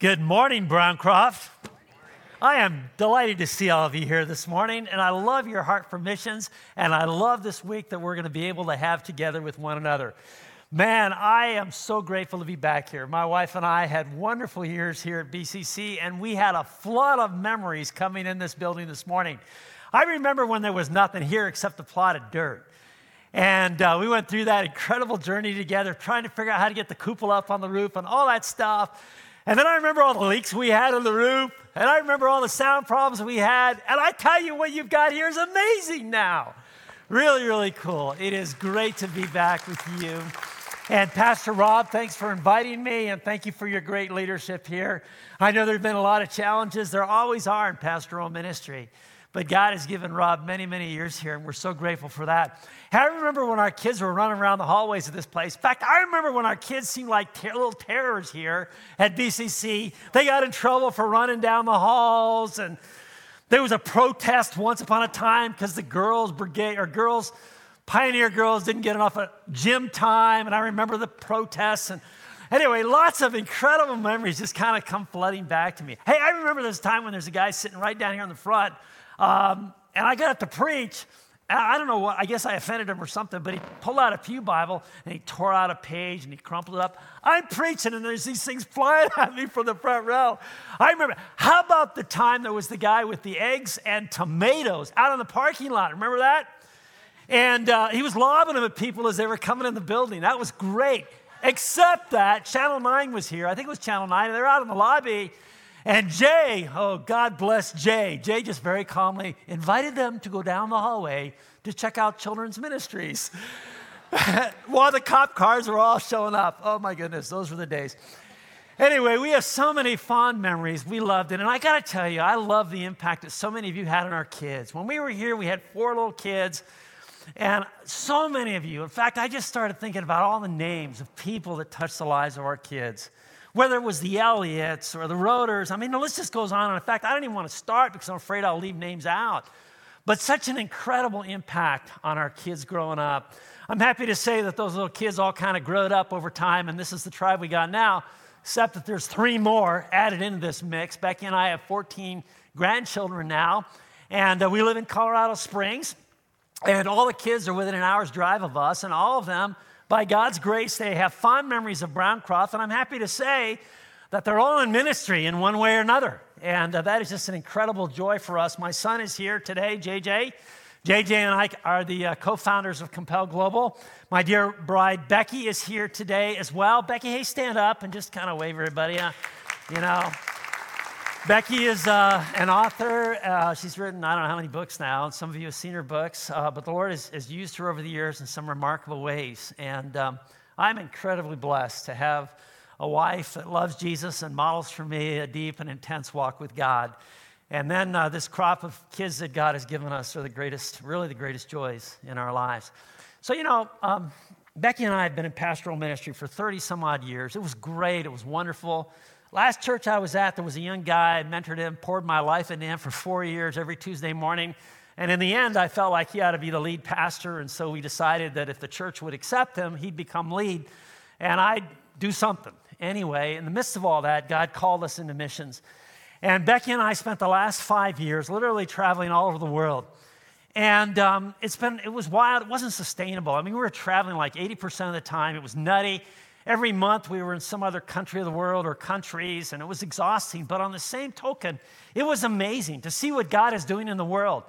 Good morning, Browncroft. I am delighted to see all of you here this morning, and I love your heart for missions, and I love this week that we're going to be able to have together with one another. Man, I am so grateful to be back here. My wife and I had wonderful years here at BCC, and we had a flood of memories coming in this building this morning. I remember when there was nothing here except a plot of dirt. And uh, we went through that incredible journey together, trying to figure out how to get the cupola up on the roof and all that stuff. And then I remember all the leaks we had on the roof, and I remember all the sound problems we had. And I tell you, what you've got here is amazing now. Really, really cool. It is great to be back with you. And Pastor Rob, thanks for inviting me, and thank you for your great leadership here. I know there have been a lot of challenges. There always are in pastoral ministry. But God has given Rob many, many years here, and we're so grateful for that. I remember when our kids were running around the hallways of this place. In fact, I remember when our kids seemed like ter- little terrors here at BCC. They got in trouble for running down the halls, and there was a protest once upon a time because the girls' brigade or girls' pioneer girls didn't get enough gym time, and I remember the protests and. Anyway, lots of incredible memories just kind of come flooding back to me. Hey, I remember this time when there's a guy sitting right down here in the front um, and I got up to preach. I don't know what, I guess I offended him or something, but he pulled out a Pew Bible and he tore out a page and he crumpled it up. I'm preaching and there's these things flying at me from the front row. I remember, how about the time there was the guy with the eggs and tomatoes out in the parking lot? Remember that? And uh, he was lobbing them at people as they were coming in the building. That was great. Except that Channel 9 was here. I think it was Channel 9, and they're out in the lobby and Jay, oh, God bless Jay. Jay just very calmly invited them to go down the hallway to check out children's ministries. While the cop cars were all showing up. Oh, my goodness, those were the days. Anyway, we have so many fond memories. We loved it. And I got to tell you, I love the impact that so many of you had on our kids. When we were here, we had four little kids. And so many of you, in fact, I just started thinking about all the names of people that touched the lives of our kids whether it was the Elliots or the Roters. I mean, the list just goes on. And in fact, I don't even want to start because I'm afraid I'll leave names out. But such an incredible impact on our kids growing up. I'm happy to say that those little kids all kind of growed up over time, and this is the tribe we got now, except that there's three more added into this mix. Becky and I have 14 grandchildren now, and uh, we live in Colorado Springs, and all the kids are within an hour's drive of us, and all of them by God's grace, they have fond memories of Browncroft, and I'm happy to say that they're all in ministry in one way or another. And uh, that is just an incredible joy for us. My son is here today, JJ. JJ and I are the uh, co founders of Compel Global. My dear bride, Becky, is here today as well. Becky, hey, stand up and just kind of wave everybody. Uh, you know, Becky is uh, an author. Uh, she's written, I don't know how many books now. Some of you have seen her books, uh, but the Lord has, has, used her over the years in some remarkable ways. And um, I'm incredibly blessed to have a wife that loves Jesus and models for me a deep and intense walk with God. And then uh, this crop of kids that God has given us are the greatest, really the greatest joys in our lives. So, you know, um, Becky and I have been in pastoral ministry for 30 some odd years. It was great, it was wonderful. Last church I was at, there was a young guy, I mentored him, poured my life into him for four years every Tuesday morning. And in the end, I felt like he ought to be the lead pastor. And so we decided that if the church would accept him, he'd become lead and I'd do something. Anyway, in the midst of all that, God called us into missions. And Becky and I spent the last five years literally traveling all over the world. And um, it's been, it was wild. It wasn't sustainable. I mean, we were traveling like 80% of the time. It was nutty. Every month we were in some other country of the world or countries, and it was exhausting. But on the same token, it was amazing to see what God is doing in the world.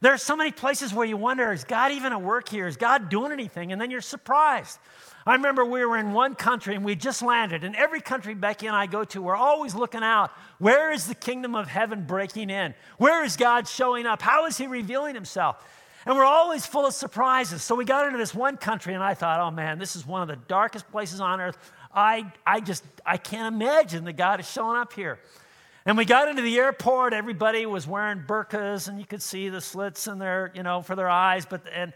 There are so many places where you wonder, is God even at work here? Is God doing anything? And then you're surprised. I remember we were in one country and we just landed. And every country Becky and I go to, we're always looking out. Where is the kingdom of heaven breaking in? Where is God showing up? How is he revealing himself? And we're always full of surprises. So we got into this one country, and I thought, oh man, this is one of the darkest places on earth. I, I just, I can't imagine that God is showing up here. And we got into the airport. Everybody was wearing burqas, and you could see the slits in their, you know, for their eyes. But and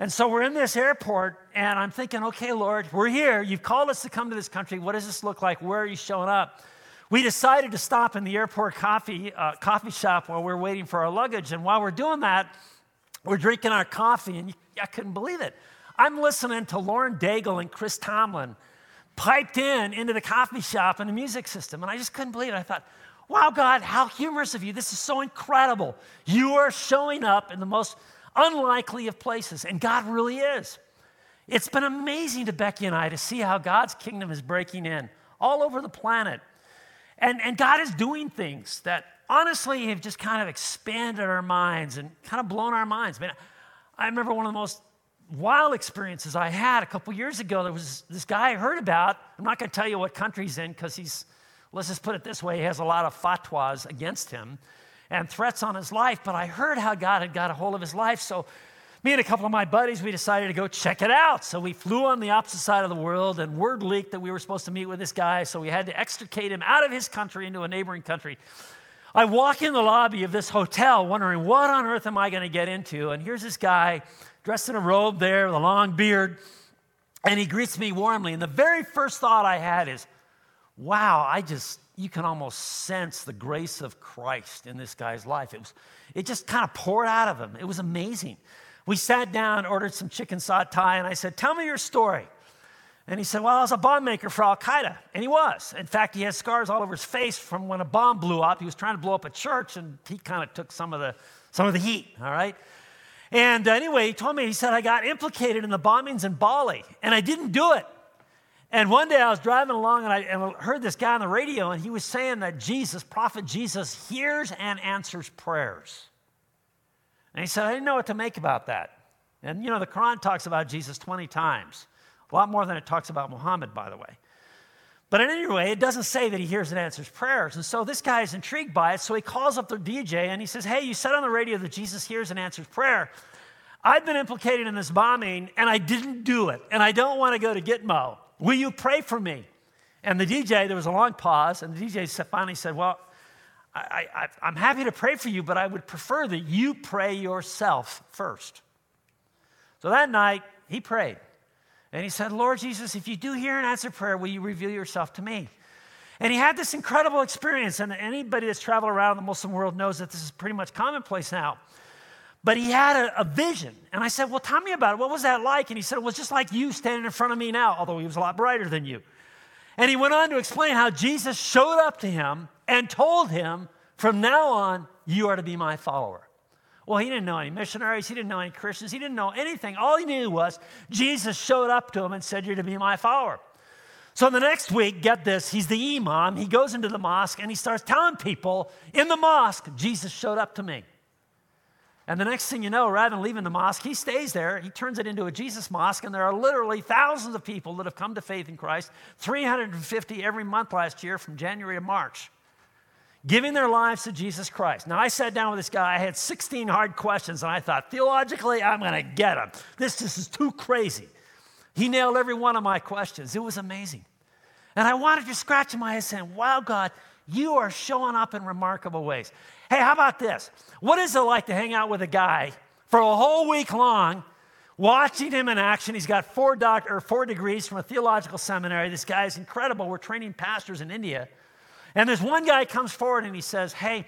and so we're in this airport, and I'm thinking, okay, Lord, we're here. You've called us to come to this country. What does this look like? Where are you showing up? We decided to stop in the airport coffee uh, coffee shop while we're waiting for our luggage. And while we're doing that, we're drinking our coffee, and I couldn't believe it. I'm listening to Lauren Daigle and Chris Tomlin piped in into the coffee shop and the music system. And I just couldn't believe it. I thought, wow, God, how humorous of you. This is so incredible. You are showing up in the most unlikely of places, and God really is. It's been amazing to Becky and I to see how God's kingdom is breaking in all over the planet. And, and God is doing things that honestly have just kind of expanded our minds and kind of blown our minds. I, mean, I remember one of the most wild experiences I had a couple years ago. There was this guy I heard about. I'm not going to tell you what country he's in because he's, let's just put it this way, he has a lot of fatwas against him and threats on his life. But I heard how God had got a hold of his life. So me and a couple of my buddies, we decided to go check it out. So we flew on the opposite side of the world, and word leaked that we were supposed to meet with this guy. So we had to extricate him out of his country into a neighboring country. I walk in the lobby of this hotel wondering, what on earth am I going to get into? And here's this guy dressed in a robe there with a long beard, and he greets me warmly. And the very first thought I had is, wow, I just, you can almost sense the grace of Christ in this guy's life. It, was, it just kind of poured out of him. It was amazing. We sat down, ordered some chicken satay, and I said, Tell me your story. And he said, Well, I was a bomb maker for Al Qaeda. And he was. In fact, he has scars all over his face from when a bomb blew up. He was trying to blow up a church, and he kind of took some of the, some of the heat, all right? And uh, anyway, he told me, he said, I got implicated in the bombings in Bali, and I didn't do it. And one day I was driving along and I, and I heard this guy on the radio, and he was saying that Jesus, prophet Jesus, hears and answers prayers. And he said, I didn't know what to make about that. And you know, the Quran talks about Jesus 20 times, a lot more than it talks about Muhammad, by the way. But in any way, it doesn't say that he hears and answers prayers. And so this guy is intrigued by it. So he calls up the DJ and he says, Hey, you said on the radio that Jesus hears and answers prayer. I've been implicated in this bombing and I didn't do it. And I don't want to go to Gitmo. Will you pray for me? And the DJ, there was a long pause, and the DJ finally said, Well, I, am happy to pray for you, but I would prefer that you pray yourself first. So that night, he prayed. And he said, Lord Jesus, if you do hear and answer prayer, will you reveal yourself to me? And he had this incredible experience. And anybody that's traveled around the Muslim world knows that this is pretty much commonplace now. But he had a, a, vision. And I said, Well, tell me about it. What was that like? And he said, It was just like you standing in front of me now, although he was a lot brighter than you. And he went on to explain how Jesus showed up to him and told him, From now on, you are to be my follower. Well, he didn't know any missionaries, he didn't know any Christians, he didn't know anything. All he knew was Jesus showed up to him and said, You're to be my follower. So the next week, get this, he's the imam. He goes into the mosque and he starts telling people in the mosque, Jesus showed up to me. And the next thing you know, rather than leaving the mosque, he stays there. He turns it into a Jesus mosque, and there are literally thousands of people that have come to faith in Christ 350 every month last year from January to March, giving their lives to Jesus Christ. Now, I sat down with this guy. I had 16 hard questions, and I thought, theologically, I'm going to get him. This, this is too crazy. He nailed every one of my questions. It was amazing. And I wanted to scratch my head and saying, wow, God, you are showing up in remarkable ways. Hey, how about this? What is it like to hang out with a guy for a whole week long, watching him in action? He's got four, doc, or four degrees from a theological seminary. This guy is incredible. We're training pastors in India. And this one guy comes forward and he says, Hey,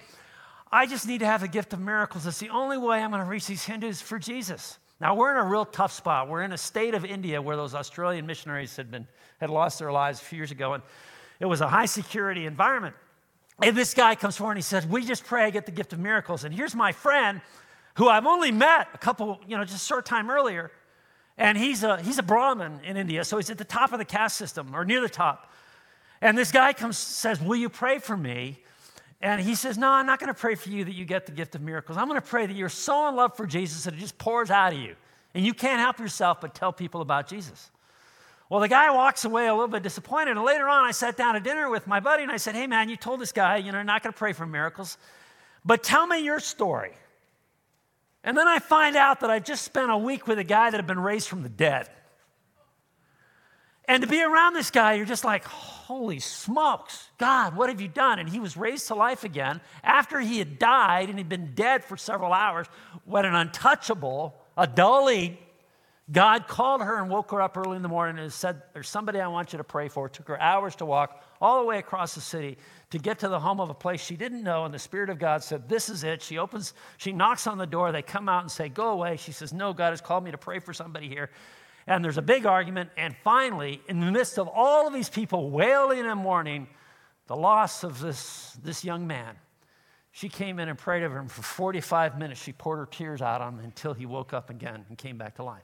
I just need to have the gift of miracles. It's the only way I'm going to reach these Hindus for Jesus. Now, we're in a real tough spot. We're in a state of India where those Australian missionaries had, been, had lost their lives a few years ago, and it was a high security environment. And this guy comes forward and he says, We just pray I get the gift of miracles. And here's my friend who I've only met a couple, you know, just a short time earlier. And he's a, he's a Brahmin in India, so he's at the top of the caste system or near the top. And this guy comes, says, Will you pray for me? And he says, No, I'm not going to pray for you that you get the gift of miracles. I'm going to pray that you're so in love for Jesus that it just pours out of you. And you can't help yourself but tell people about Jesus. Well, the guy walks away a little bit disappointed. And later on, I sat down at dinner with my buddy and I said, Hey, man, you told this guy, you know, you're not going to pray for miracles, but tell me your story. And then I find out that I just spent a week with a guy that had been raised from the dead. And to be around this guy, you're just like, holy smokes, God, what have you done? And he was raised to life again after he had died and he'd been dead for several hours. What an untouchable, a Dalit God called her and woke her up early in the morning and said, There's somebody I want you to pray for. It took her hours to walk all the way across the city to get to the home of a place she didn't know. And the Spirit of God said, This is it. She opens, she knocks on the door. They come out and say, Go away. She says, No, God has called me to pray for somebody here. And there's a big argument. And finally, in the midst of all of these people wailing and mourning the loss of this, this young man, she came in and prayed over him for 45 minutes. She poured her tears out on him until he woke up again and came back to life.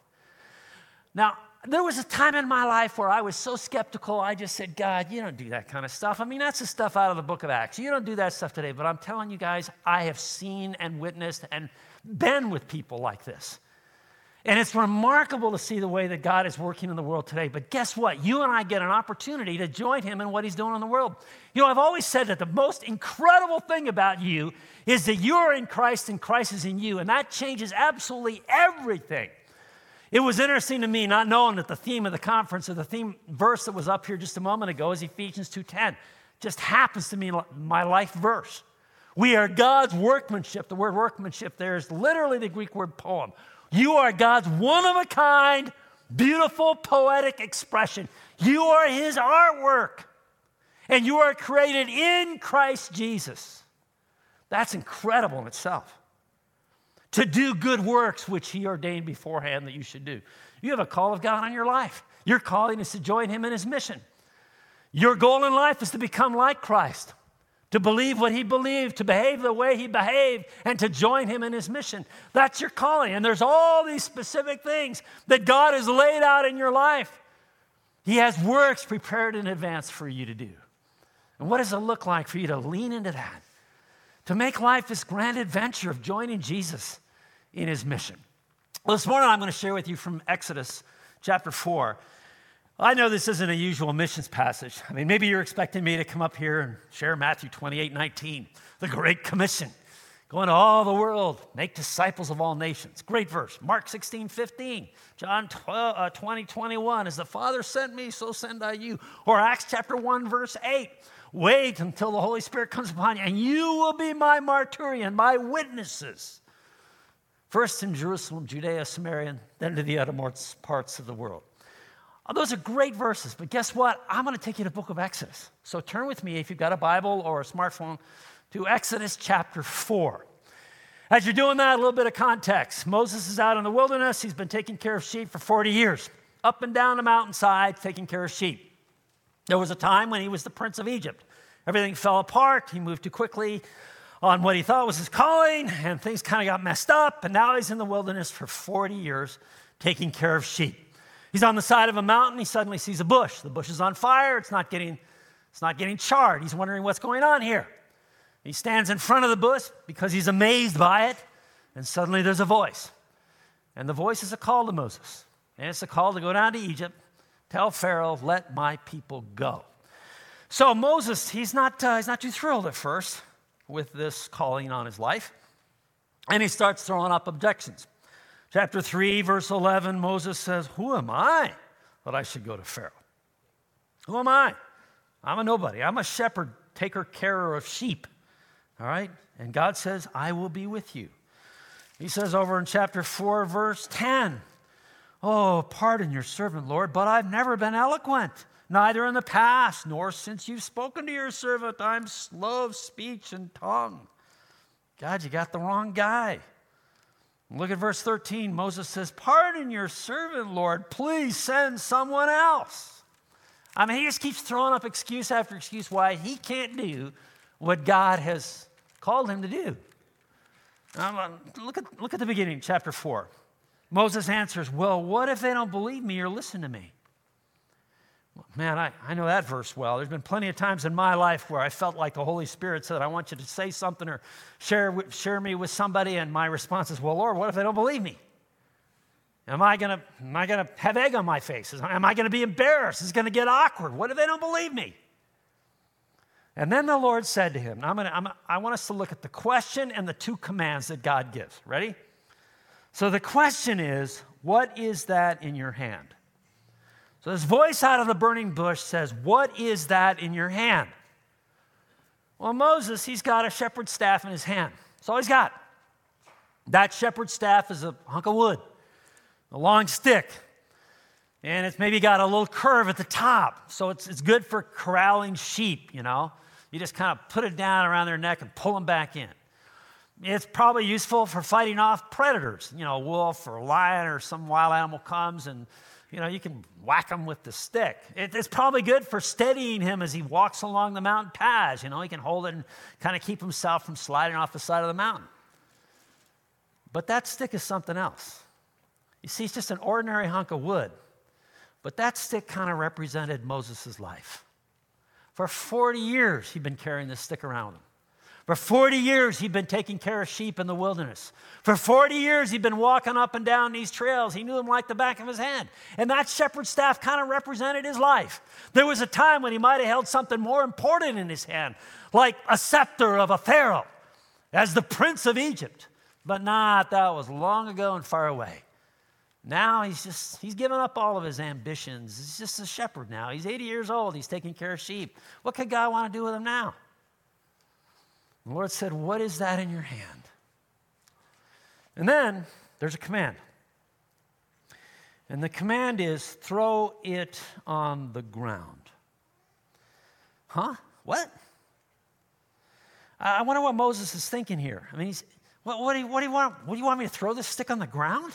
Now, there was a time in my life where I was so skeptical, I just said, God, you don't do that kind of stuff. I mean, that's the stuff out of the book of Acts. You don't do that stuff today. But I'm telling you guys, I have seen and witnessed and been with people like this. And it's remarkable to see the way that God is working in the world today. But guess what? You and I get an opportunity to join Him in what He's doing in the world. You know, I've always said that the most incredible thing about you is that you're in Christ and Christ is in you. And that changes absolutely everything. It was interesting to me not knowing that the theme of the conference or the theme verse that was up here just a moment ago is Ephesians 2:10. Just happens to be my life verse. We are God's workmanship. The word workmanship there is literally the Greek word poem. You are God's one of a kind, beautiful, poetic expression. You are His artwork. And you are created in Christ Jesus. That's incredible in itself to do good works which He ordained beforehand that you should do. You have a call of God on your life. Your calling is to join Him in His mission. Your goal in life is to become like Christ, to believe what He believed, to behave the way He behaved, and to join Him in His mission. That's your calling. And there's all these specific things that God has laid out in your life. He has works prepared in advance for you to do. And what does it look like for you to lean into that? To make life this grand adventure of joining Jesus in his mission. Well, this morning I'm going to share with you from Exodus chapter 4. I know this isn't a usual missions passage. I mean, maybe you're expecting me to come up here and share Matthew 28 19, the Great Commission. Go into all the world, make disciples of all nations. Great verse. Mark 16, 15. John 12, uh, 20, 21. As the Father sent me, so send I you. Or Acts chapter 1, verse 8. Wait until the Holy Spirit comes upon you, and you will be my martyrian, my witnesses First in Jerusalem, Judea, Samaria, then to the uttermost parts of the world. Oh, those are great verses, but guess what? I'm going to take you to the book of Exodus. So turn with me, if you've got a Bible or a smartphone, to Exodus chapter 4. As you're doing that, a little bit of context. Moses is out in the wilderness. He's been taking care of sheep for 40 years, up and down the mountainside, taking care of sheep. There was a time when he was the prince of Egypt. Everything fell apart. He moved too quickly on what he thought was his calling, and things kind of got messed up. And now he's in the wilderness for 40 years taking care of sheep. He's on the side of a mountain. He suddenly sees a bush. The bush is on fire. It's not getting, it's not getting charred. He's wondering what's going on here. He stands in front of the bush because he's amazed by it. And suddenly there's a voice. And the voice is a call to Moses. And it's a call to go down to Egypt, tell Pharaoh, let my people go. So Moses, he's not, uh, he's not too thrilled at first with this calling on his life. And he starts throwing up objections. Chapter 3, verse 11, Moses says, Who am I that I should go to Pharaoh? Who am I? I'm a nobody. I'm a shepherd, taker, carer of sheep. All right? And God says, I will be with you. He says over in chapter 4, verse 10, Oh, pardon your servant, Lord, but I've never been eloquent neither in the past nor since you've spoken to your servant. I'm slow of speech and tongue. God, you got the wrong guy. Look at verse 13. Moses says, Pardon your servant, Lord. Please send someone else. I mean, he just keeps throwing up excuse after excuse why he can't do what God has called him to do. Um, look, at, look at the beginning, chapter 4. Moses answers, Well, what if they don't believe me or listen to me? Man, I, I know that verse well. There's been plenty of times in my life where I felt like the Holy Spirit said, I want you to say something or share, share me with somebody, and my response is, Well, Lord, what if they don't believe me? Am I I gonna have egg on my face? Am I gonna be embarrassed? Is it gonna get awkward? What if they don't believe me? And then the Lord said to him, I'm gonna, I'm, I want us to look at the question and the two commands that God gives. Ready? So the question is, What is that in your hand? So this voice out of the burning bush says, What is that in your hand? Well, Moses, he's got a shepherd's staff in his hand. That's all he's got. That shepherd's staff is a hunk of wood, a long stick, and it's maybe got a little curve at the top. So it's, it's good for corralling sheep, you know. You just kind of put it down around their neck and pull them back in. It's probably useful for fighting off predators, you know, a wolf or a lion or some wild animal comes and you know, you can whack him with the stick. It, it's probably good for steadying him as he walks along the mountain paths. You know, he can hold it and kind of keep himself from sliding off the side of the mountain. But that stick is something else. You see, it's just an ordinary hunk of wood. But that stick kind of represented Moses' life. For 40 years, he'd been carrying this stick around him. For 40 years, he'd been taking care of sheep in the wilderness. For 40 years, he'd been walking up and down these trails. He knew them like the back of his hand. And that shepherd's staff kind of represented his life. There was a time when he might have held something more important in his hand, like a scepter of a Pharaoh as the prince of Egypt. But not, that was long ago and far away. Now he's just, he's given up all of his ambitions. He's just a shepherd now. He's 80 years old. He's taking care of sheep. What could God want to do with him now? The Lord said, What is that in your hand? And then there's a command. And the command is throw it on the ground. Huh? What? I wonder what Moses is thinking here. I mean, he's, what, what, do you, what, do you want? What do you want me to throw this stick on the ground?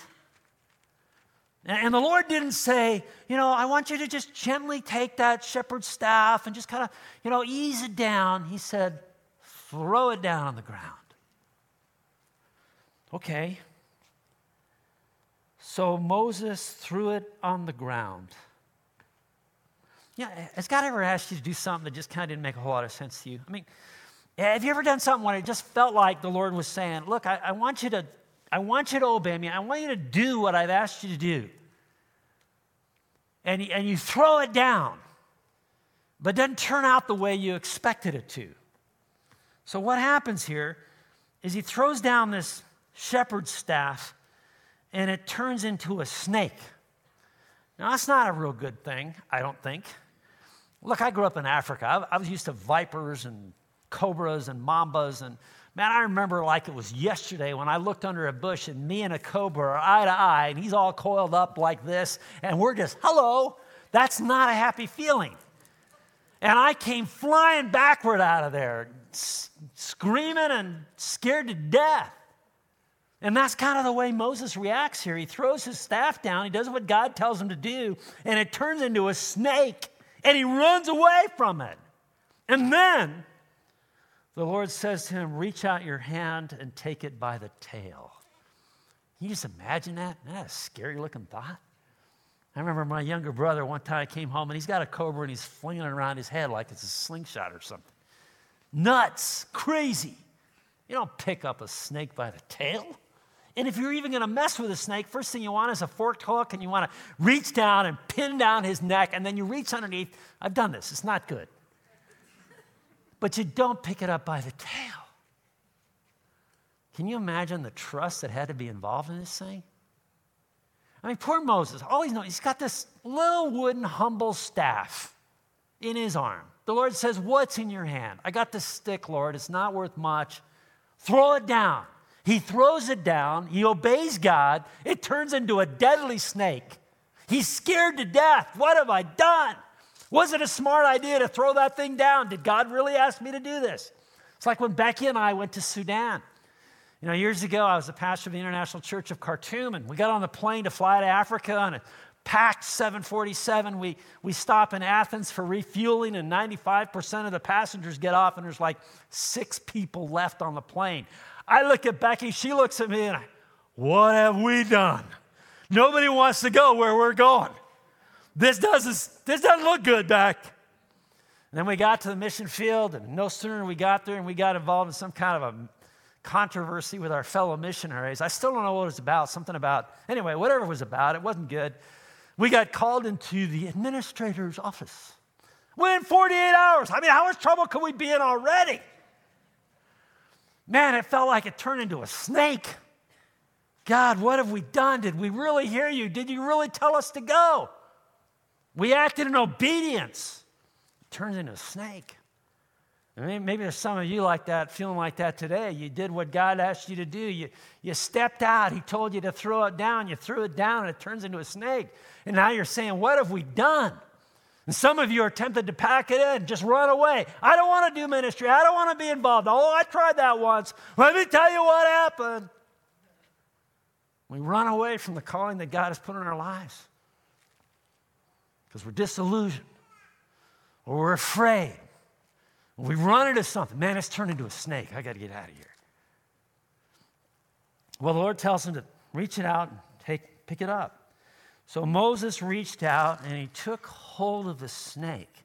And the Lord didn't say, you know, I want you to just gently take that shepherd's staff and just kind of, you know, ease it down. He said, throw it down on the ground. Okay. So Moses threw it on the ground. Yeah, has God ever asked you to do something that just kind of didn't make a whole lot of sense to you? I mean, have you ever done something when it just felt like the Lord was saying, Look, I, I want you to I want you to obey me. I want you to do what I've asked you to do. And, and you throw it down, but it doesn't turn out the way you expected it to. So, what happens here is he throws down this shepherd's staff and it turns into a snake. Now, that's not a real good thing, I don't think. Look, I grew up in Africa. I, was used to vipers and cobras and mambas. And man, I remember like it was yesterday when I looked under a bush and me and a cobra are eye to eye, and he's all coiled up like this, and we're just, hello. That's not a happy feeling. And I came flying backward out of there, screaming and scared to death. And that's kind of the way Moses reacts here. He throws his staff down, he does what God tells him to do, and it turns into a snake, and he runs away from it. And then the Lord says to him, Reach out your hand and take it by the tail. Can you just imagine that? Isn't that a scary looking thought? I remember my younger brother, one time came home and he's got a cobra and he's flinging it around his head like it's a slingshot or something. Nuts, crazy. You don't pick up a snake by the tail. And if you're even going to mess with a snake, first thing you want is a forked hook and you want to reach down and pin down his neck and then you reach underneath. I've done this, it's not good. But you don't pick it up by the tail. Can you imagine the trust that had to be involved in this thing? I mean, poor Moses, all he's known, he's got this little wooden humble staff in his arm. The Lord says, What's in your hand? I got this stick, Lord. It's not worth much. Throw it down. He throws it down. He obeys God. It turns into a deadly snake. He's scared to death. What have I done? Was it a smart idea to throw that thing down? Did God really ask me to do this? It's like when Becky and I went to Sudan. You know, years ago, I was a pastor of the International Church of Khartoum, and we got on the plane to fly to Africa on a packed 747. We, we stop in Athens for refueling, and 95% of the passengers get off, and there's like six people left on the plane. I look at Becky, she looks at me, and I, what have we done? Nobody wants to go where we're going. This doesn't, this doesn't look good, Beck. And then we got to the mission field, and no sooner we got there and we got involved in some kind of a controversy with our fellow missionaries. I still don't know what it was about, something about, anyway, whatever it was about, it wasn't good. We got called into the administrator's office. Within 48 hours. I mean, how much trouble could we be in already? Man, it felt like it turned into a snake. God, what have we done? Did we really hear you? Did you really tell us to go? We acted in obedience. It turns into a snake. Maybe there's some of you like that, feeling like that today. You did what God asked you to do. You, you stepped out. He told you to throw it down. You threw it down, and it turns into a snake. And now you're saying, What have we done? And some of you are tempted to pack it in, just run away. I don't want to do ministry. I don't want to be involved. Oh, I tried that once. Let me tell you what happened. We run away from the calling that God has put in our lives. because we're disillusioned or we're afraid. We run into something. Man, it's turned into a snake. I got to get out of here. Well, the Lord tells him to reach it out and take, pick it up. So Moses reached out and he took hold of the snake,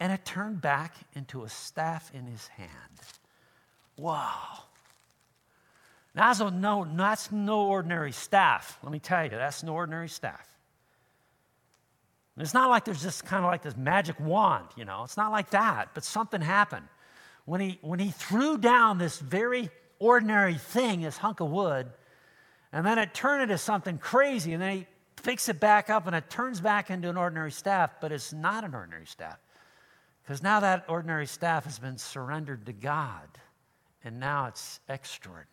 and it turned back into a staff in his hand. Wow. Now, That's no, that's no ordinary staff. Let me tell you, that's no ordinary staff. It's not like there's just kind of like this magic wand, you know. It's not like that, but something happened. When he, when he threw down this very ordinary thing, this hunk of wood, and then it turned into something crazy, and then he picks it back up and it turns back into an ordinary staff, but it's not an ordinary staff. Because now that ordinary staff has been surrendered to God, and now it's extraordinary.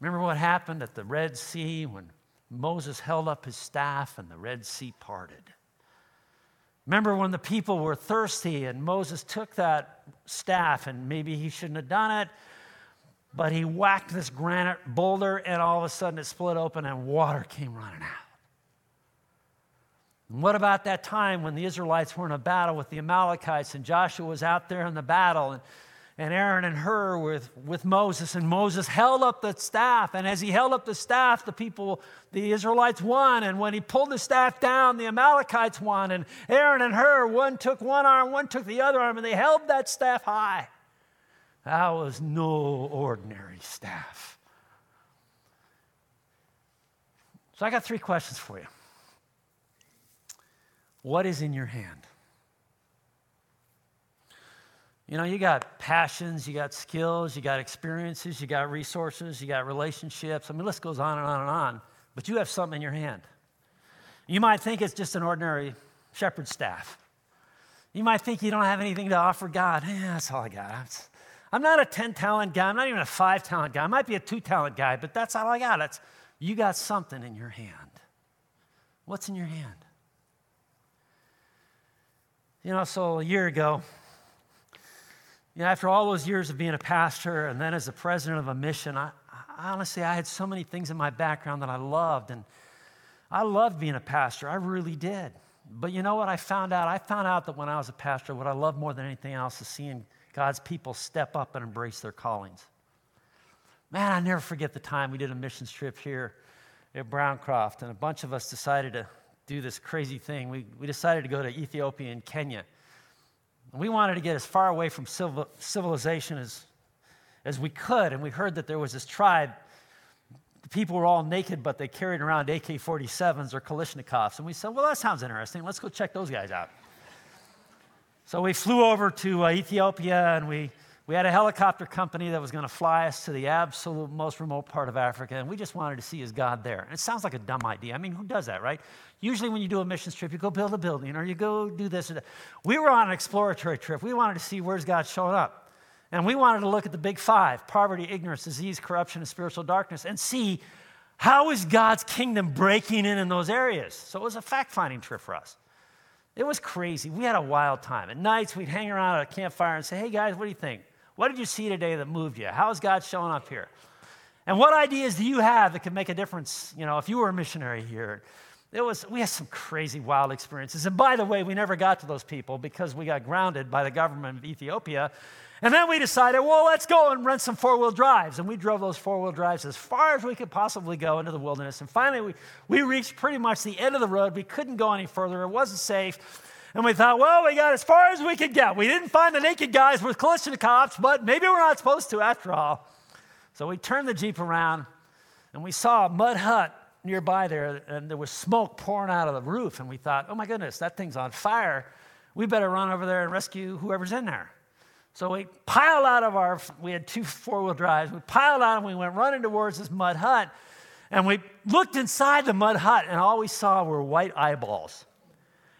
Remember what happened at the Red Sea when Moses held up his staff and the Red Sea parted. Remember when the people were thirsty and Moses took that staff and maybe he shouldn't have done it, but he whacked this granite boulder and all of a sudden it split open and water came running out. And what about that time when the Israelites were in a battle with the Amalekites and Joshua was out there in the battle and and Aaron and Hur with, with Moses, and Moses held up the staff. And as he held up the staff, the people, the Israelites won. And when he pulled the staff down, the Amalekites won. And Aaron and Hur, one took one arm, one took the other arm, and they held that staff high. That was no ordinary staff. So I got three questions for you. What is in your hand? You know, you got passions, you got skills, you got experiences, you got resources, you got relationships. I mean, list goes on and on and on. But you have something in your hand. You might think it's just an ordinary shepherd staff. You might think you don't have anything to offer God. Eh, that's all I got. I'm not a 10 talent guy. I'm not even a five talent guy. I might be a two talent guy, but that's all I got. That's, you got something in your hand. What's in your hand? You know, so a year ago, you know, after all those years of being a pastor and then as the president of a mission, I, I, honestly, I had so many things in my background that I loved. And I loved being a pastor. I really did. But you know what I found out? I found out that when I was a pastor, what I loved more than anything else is seeing God's people step up and embrace their callings. Man, I never forget the time we did a missions trip here at Browncroft, and a bunch of us decided to do this crazy thing. We, we decided to go to Ethiopia and Kenya. We wanted to get as far away from civil, civilization as, as we could, and we heard that there was this tribe. The people were all naked, but they carried around AK 47s or Kalashnikovs. And we said, well, that sounds interesting. Let's go check those guys out. So we flew over to uh, Ethiopia and we, we had a helicopter company that was going to fly us to the absolute most remote part of Africa. And we just wanted to see his God there. And it sounds like a dumb idea. I mean, who does that, right? Usually, when you do a missions trip, you go build a building or you go do this or that. We were on an exploratory trip. We wanted to see where's God showing up. And we wanted to look at the big five poverty, ignorance, disease, corruption, and spiritual darkness and see how is God's kingdom breaking in in those areas. So it was a fact finding trip for us. It was crazy. We had a wild time. At nights, we'd hang around at a campfire and say, hey guys, what do you think? What did you see today that moved you? How is God showing up here? And what ideas do you have that could make a difference, you know, if you were a missionary here? It was, we had some crazy, wild experiences. And by the way, we never got to those people because we got grounded by the government of Ethiopia. And then we decided, well, let's go and rent some four wheel drives. And we drove those four wheel drives as far as we could possibly go into the wilderness. And finally, we, we reached pretty much the end of the road. We couldn't go any further, it wasn't safe. And we thought, well, we got as far as we could get. We didn't find the naked guys with Kalashnikovs, but maybe we're not supposed to after all. So we turned the Jeep around and we saw a mud hut nearby there, and there was smoke pouring out of the roof. And we thought, oh my goodness, that thing's on fire. We better run over there and rescue whoever's in there. So we piled out of our, we had two four wheel drives. We piled out and we went running towards this mud hut. And we looked inside the mud hut, and all we saw were white eyeballs.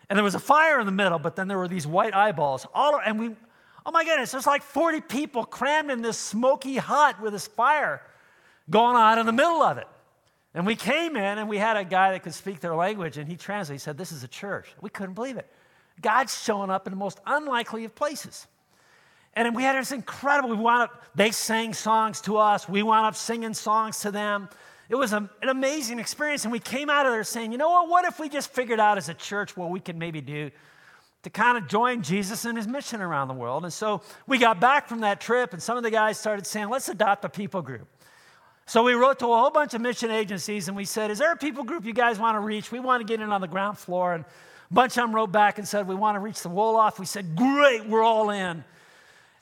And there was a fire in the middle, but then there were these white eyeballs. All, and we, oh my goodness, there's like 40 people crammed in this smoky hut with this fire going on in the middle of it. And we came in and we had a guy that could speak their language and he translated. He said, This is a church. We couldn't believe it. God's showing up in the most unlikely of places. And we had this incredible, we wound up, they sang songs to us. We wound up singing songs to them. It was a, an amazing experience. And we came out of there saying, you know what? What if we just figured out as a church what we could maybe do to kind of join Jesus in his mission around the world? And so we got back from that trip, and some of the guys started saying, let's adopt a people group. So we wrote to a whole bunch of mission agencies and we said, Is there a people group you guys want to reach? We want to get in on the ground floor. And a bunch of them wrote back and said, We want to reach the Wolof. We said, Great, we're all in.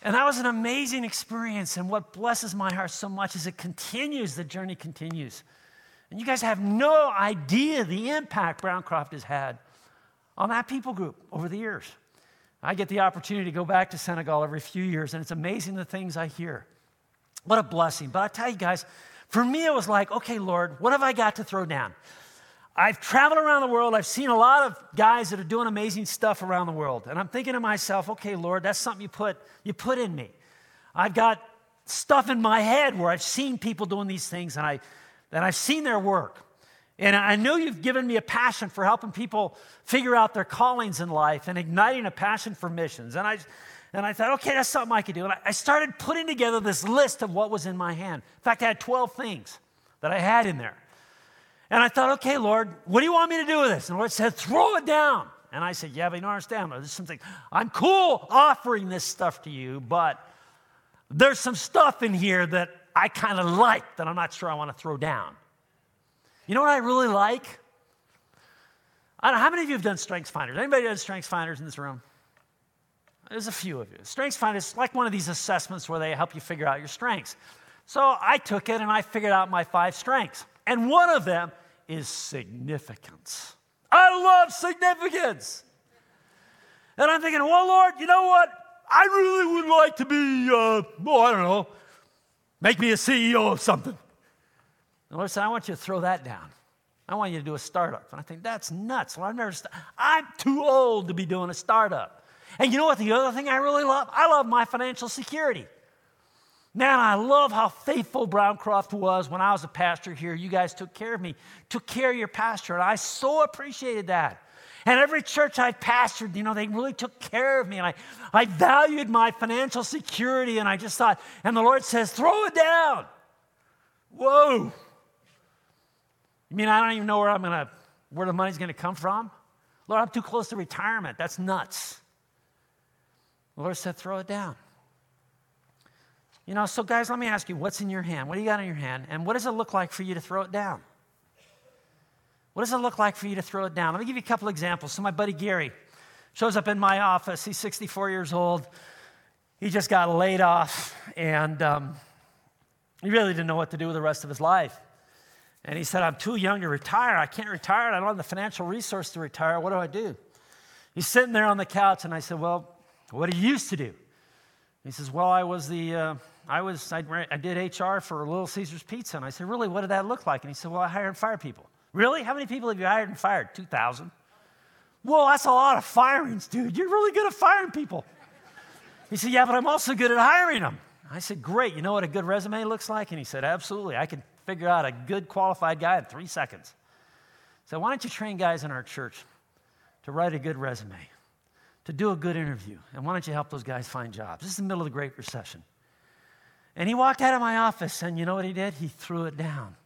And that was an amazing experience. And what blesses my heart so much is it continues, the journey continues. And you guys have no idea the impact Browncroft has had on that people group over the years. I get the opportunity to go back to Senegal every few years, and it's amazing the things I hear. What a blessing. But I tell you guys, for me, it was like, okay, Lord, what have I got to throw down? I've traveled around the world. I've seen a lot of guys that are doing amazing stuff around the world. And I'm thinking to myself, okay, Lord, that's something you put, you put in me. I've got stuff in my head where I've seen people doing these things and, I, and I've seen their work. And I know you've given me a passion for helping people figure out their callings in life and igniting a passion for missions. And I, and I thought, okay, that's something I could do. And I started putting together this list of what was in my hand. In fact, I had 12 things that I had in there. And I thought, okay, Lord, what do you want me to do with this? And the Lord said, throw it down. And I said, yeah, but you don't understand. There's something, I'm cool offering this stuff to you, but there's some stuff in here that I kind of like that I'm not sure I want to throw down. You know what I really like? I don't know, how many of you have done Strengths Finders? Anybody done Strengths Finders in this room? There's a few of you. Strengths Finder is like one of these assessments where they help you figure out your strengths. So I took it and I figured out my five strengths. And one of them is significance. I love significance. And I'm thinking, well, Lord, you know what? I really would like to be, uh, oh, I don't know, make me a CEO of something. The Lord said, I want you to throw that down. I want you to do a startup. And I think, that's nuts. Well, I've never, st- I'm too old to be doing a startup. And you know what? The other thing I really love? I love my financial security. Man, I love how faithful Browncroft was when I was a pastor here. You guys took care of me, took care of your pastor, and I so appreciated that. And every church I pastored, you know, they really took care of me. And I, I valued my financial security. And I just thought, and the Lord says, throw it down. Whoa. You mean I don't even know where I'm gonna, where the money's gonna come from? Lord, I'm too close to retirement. That's nuts. The Lord said, throw it down. You know, so guys, let me ask you, what's in your hand? What do you got in your hand? And what does it look like for you to throw it down? What does it look like for you to throw it down? Let me give you a couple examples. So, my buddy Gary shows up in my office. He's 64 years old. He just got laid off, and um, he really didn't know what to do with the rest of his life. And he said, I'm too young to retire. I can't retire. I don't have the financial resource to retire. What do I do? He's sitting there on the couch, and I said, Well, what do you used to do? He says, Well, I was the, uh, I was, I, I did HR for Little Caesars Pizza. And I said, Really, what did that look like? And he said, Well, I hired and fired people. Really? How many people have you hired and fired? 2,000. Well, that's a lot of firings, dude. You're really good at firing people. He said, Yeah, but I'm also good at hiring them. I said, Great. You know what a good resume looks like? And he said, Absolutely. I can figure out a good qualified guy in three seconds. So, why don't you train guys in our church to write a good resume? to do a good interview. And why don't you help those guys find jobs? This is the middle of the Great Recession. And he walked out of my office, and you know what he did? He threw it down.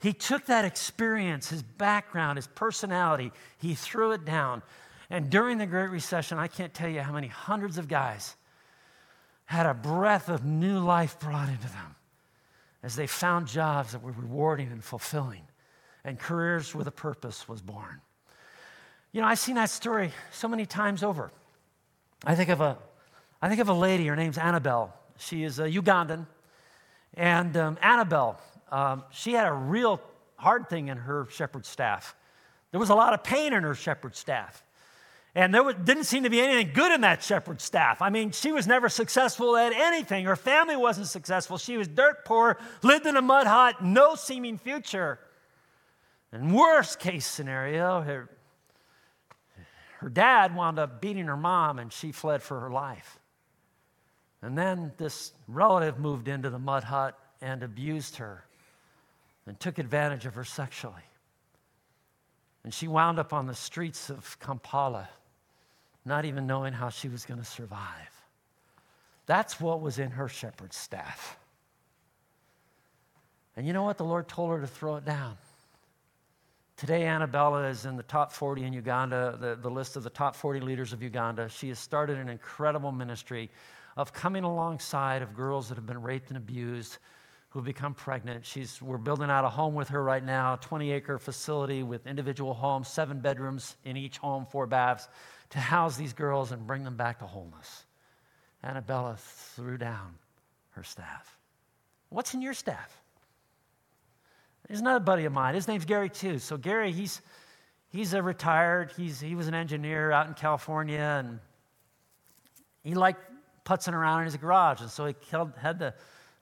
He took that experience, his background, his personality, he threw it down. And during the Great Recession, I can't tell you how many hundreds of guys had a breath of new life brought into them as they found jobs that were rewarding and fulfilling, and careers with a purpose was born. You know, I've seen that story so many times over. I think of a, I think of a lady, her name's Annabelle. She is a Ugandan. And um, Annabelle, um, she had a real hard thing in her shepherd staff. There was a lot of pain in her shepherd staff. And there was, didn't seem to be anything good in that shepherd staff. I mean, she was never successful at anything. Her family wasn't successful. She was dirt poor, lived in a mud hut, no seeming future. And worst case scenario, her her dad wound up beating her mom and she fled for her life. And then this relative moved into the mud hut and abused her and took advantage of her sexually. And she wound up on the streets of Kampala, not even knowing how she was going to survive. That's what was in her shepherd's staff. And you know what? The Lord told her to throw it down. Today, Annabella is in the top 40 in Uganda, the, the list of the top 40 leaders of Uganda. She has started an incredible ministry of coming alongside of girls that have been raped and abused who have become pregnant. She's, we're building out a home with her right now, a 20 acre facility with individual homes, seven bedrooms in each home, four baths, to house these girls and bring them back to wholeness. Annabella threw down her staff. What's in your staff? He's another buddy of mine. His name's Gary too. So Gary, he's he's a retired. He's he was an engineer out in California, and he liked putzing around in his garage. And so he had the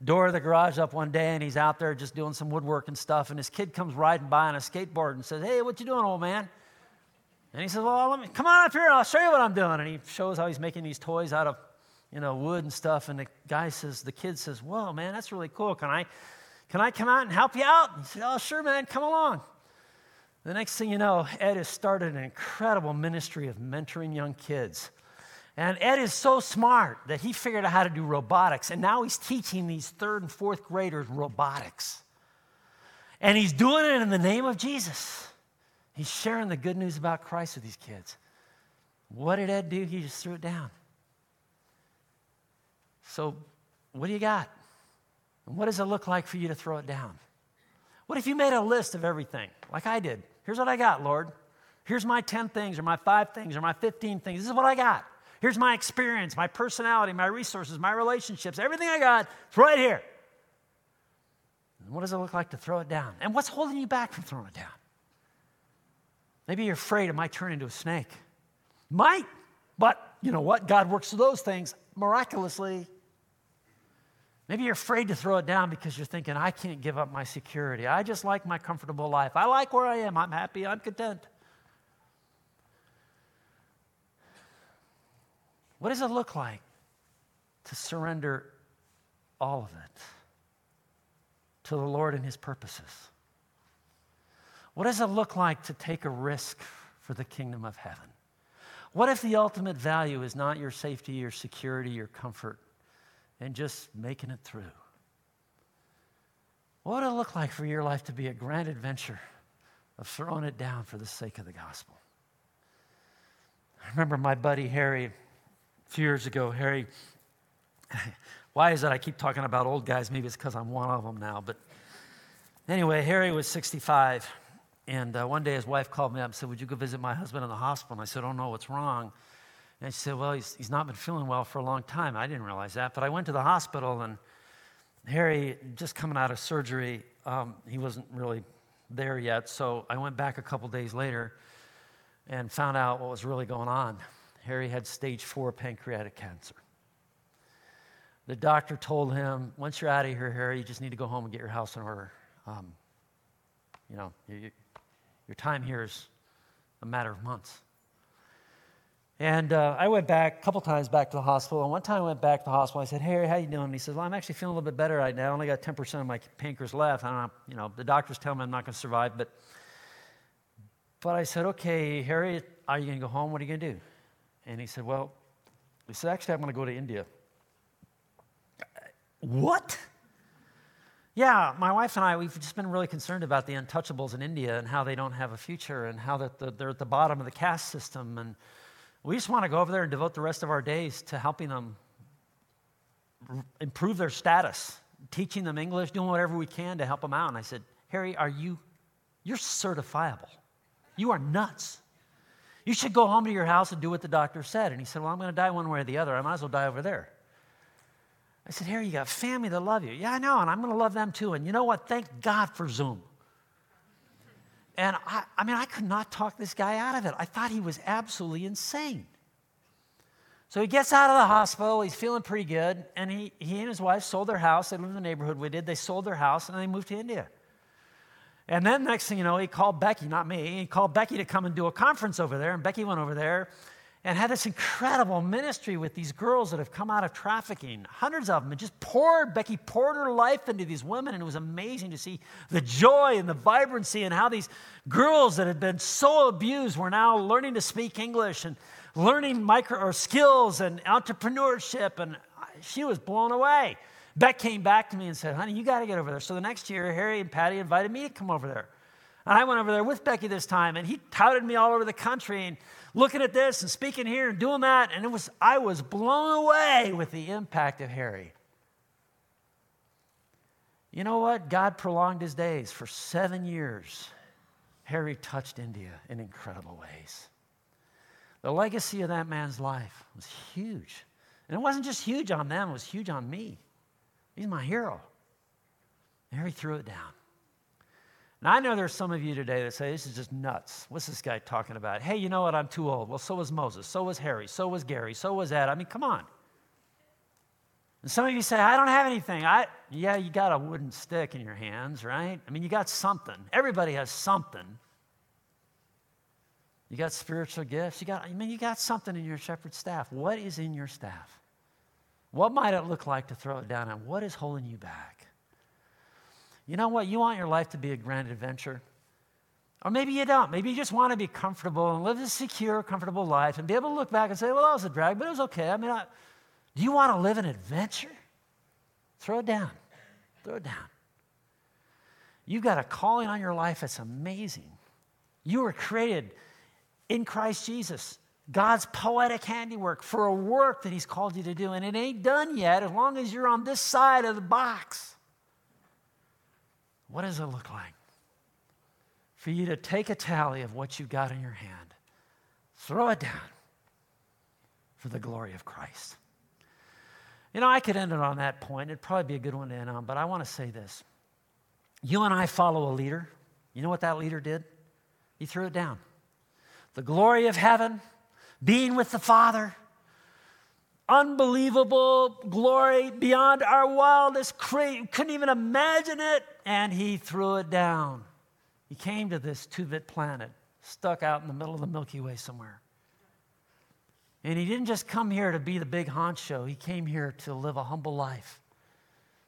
door of the garage up one day, and he's out there just doing some woodwork and stuff. And his kid comes riding by on a skateboard and says, "Hey, what you doing, old man?" And he says, "Well, let me come on up here. I'll show you what I'm doing." And he shows how he's making these toys out of you know wood and stuff. And the guy says, the kid says, "Whoa, man, that's really cool. Can I?" Can I come out and help you out? And He said, Oh, sure, man, come along. The next thing you know, Ed has started an incredible ministry of mentoring young kids. And Ed is so smart that he figured out how to do robotics. And now he's teaching these third and fourth graders robotics. And he's doing it in the name of Jesus. He's sharing the good news about Christ with these kids. What did Ed do? He just threw it down. So, what do you got? And what does it look like for you to throw it down? What if you made a list of everything, like I did? Here's what I got, Lord. Here's my 10 things, or my five things, or my 15 things. This is what I got. Here's my experience, my personality, my resources, my relationships, everything I got. It's right here. And what does it look like to throw it down? And what's holding you back from throwing it down? Maybe you're afraid it might turn into a snake. Might, but you know what? God works through those things miraculously. Maybe you're afraid to throw it down because you're thinking, I can't give up my security. I just like my comfortable life. I like where I am. I'm happy. I'm content. What does it look like to surrender all of it to the Lord and His purposes? What does it look like to take a risk for the kingdom of heaven? What if the ultimate value is not your safety, your security, your comfort, and just making it through. What would it look like for your life to be a grand adventure of throwing it down for the sake of the gospel? I remember my buddy Harry, few years ago, Harry, why is it I keep talking about old guys? Maybe it's because I'm one of them now. But anyway, Harry was 65. And uh, one day his wife called me up and said, Would you go visit my husband in the hospital? And I said, Oh, no, what's wrong? And she said, Well, he's, he's not been feeling well for a long time. I didn't realize that. But I went to the hospital, and Harry, just coming out of surgery, um, he wasn't really there yet. So I went back a couple days later and found out what was really going on. Harry had stage four pancreatic cancer. The doctor told him, Once you're out of here, Harry, you just need to go home and get your house in order. Um, you know, you, your time here is a matter of months. And uh, I went back a couple times back to the hospital. And one time I went back to the hospital. I said, Harry, how you doing? And he says, well, I'm actually feeling a little bit better right now. I only got 10% of my pancreas left. I don't know, you know, the doctors tell me I'm not going to survive. But, but I said, okay, Harry, are you going to go home? What are you going to do? And he said, well, he said, actually, I'm going to go to India. What? Yeah, my wife and I, we've just been really concerned about the untouchables in India and how they don't have a future and how that the, they're at the bottom of the caste system and we just want to go over there and devote the rest of our days to helping them improve their status, teaching them English, doing whatever we can to help them out. And I said, Harry, are you, you're certifiable. You are nuts. You should go home to your house and do what the doctor said. And he said, Well, I'm going to die one way or the other. I might as well die over there. I said, Harry, you got family that love you. Yeah, I know, and I'm going to love them too. And you know what? Thank God for Zoom. And I, I mean, I could not talk this guy out of it. I thought he was absolutely insane. So he gets out of the hospital. He's feeling pretty good. And he, he and his wife sold their house. They lived in the neighborhood we did. They sold their house and they moved to India. And then next thing you know, he called Becky, not me. He called Becky to come and do a conference over there. And Becky went over there and had this incredible ministry with these girls that have come out of trafficking, hundreds of them, and just poured, Becky poured her life into these women, and it was amazing to see the joy and the vibrancy and how these girls that had been so abused were now learning to speak English and learning micro or skills and entrepreneurship, and she was blown away. Beck came back to me and said, honey, you got to get over there. So the next year, Harry and Patty invited me to come over there. And I went over there with Becky this time, and he touted me all over the country and looking at this and speaking here and doing that. And it was, I was blown away with the impact of Harry. You know what? God prolonged his days for seven years. Harry touched India in incredible ways. The legacy of that man's life was huge. And it wasn't just huge on them, it was huge on me. He's my hero. Harry threw it down. Now, I know there's some of you today that say, This is just nuts. What's this guy talking about? Hey, you know what? I'm too old. Well, so was Moses. So was Harry. So was Gary. So was Ed. I mean, come on. And some of you say, I don't have anything. I, yeah, you got a wooden stick in your hands, right? I mean, you got something. Everybody has something. You got spiritual gifts. You got, I mean, you got something in your shepherd's staff. What is in your staff? What might it look like to throw it down? And what is holding you back? You know what? You want your life to be a grand adventure. Or maybe you don't. Maybe you just want to be comfortable and live a secure, comfortable life and be able to look back and say, well, that was a drag, but it was okay. I mean, I, do you want to live an adventure? Throw it down. Throw it down. You've got a calling on your life that's amazing. You were created in Christ Jesus, God's poetic handiwork for a work that He's called you to do. And it ain't done yet as long as you're on this side of the box. What does it look like? For you to take a tally of what you've got in your hand, throw it down for the glory of Christ. You know, I could end it on that point. It'd probably be a good one to end on, but I want to say this. You and I follow a leader. You know what that leader did? He threw it down. The glory of heaven, being with the Father, unbelievable glory beyond our wildest creation. Couldn't even imagine it. And he threw it down. He came to this two bit planet, stuck out in the middle of the Milky Way somewhere. And he didn't just come here to be the big honcho, he came here to live a humble life.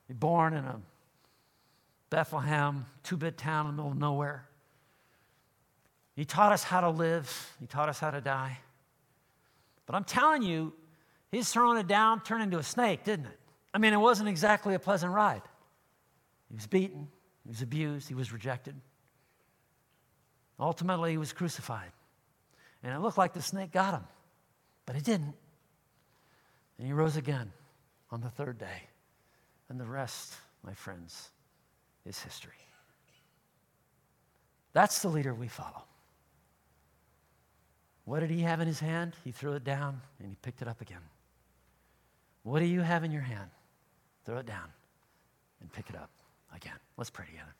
He born in a Bethlehem, two bit town in the middle of nowhere. He taught us how to live, he taught us how to die. But I'm telling you, he's throwing it down, turned into a snake, didn't it? I mean, it wasn't exactly a pleasant ride. He was beaten, he was abused, he was rejected. Ultimately, he was crucified. And it looked like the snake got him. But he didn't. And he rose again on the third day. And the rest, my friends, is history. That's the leader we follow. What did he have in his hand? He threw it down and he picked it up again. What do you have in your hand? Throw it down and pick it up again. Let's pray together.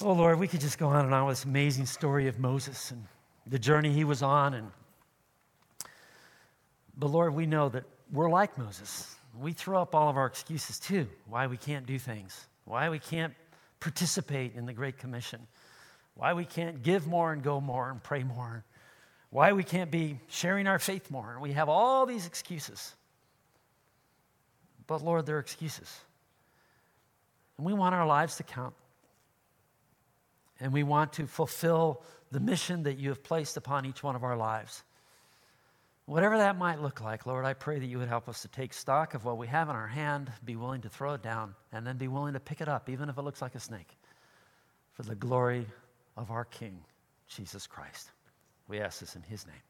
Oh, Lord, we could just go on and on with this amazing story of Moses and the journey he was on and but Lord, we know that we're like Moses. We throw up all of our excuses too, why we can't do things, why we can't participate in the Great Commission, why we can't give more and go more and pray more, why we can't be sharing our faith more. And we have all these excuses. But Lord, they're excuses. And we want our lives to count. And we want to fulfill the mission that you have placed upon each one of our lives. Whatever that might look like, Lord, I pray that you would help us to take stock of what we have in our hand, be willing to throw it down, and then be willing to pick it up, even if it looks like a snake, for the glory of our King, Jesus Christ. We ask this in his name.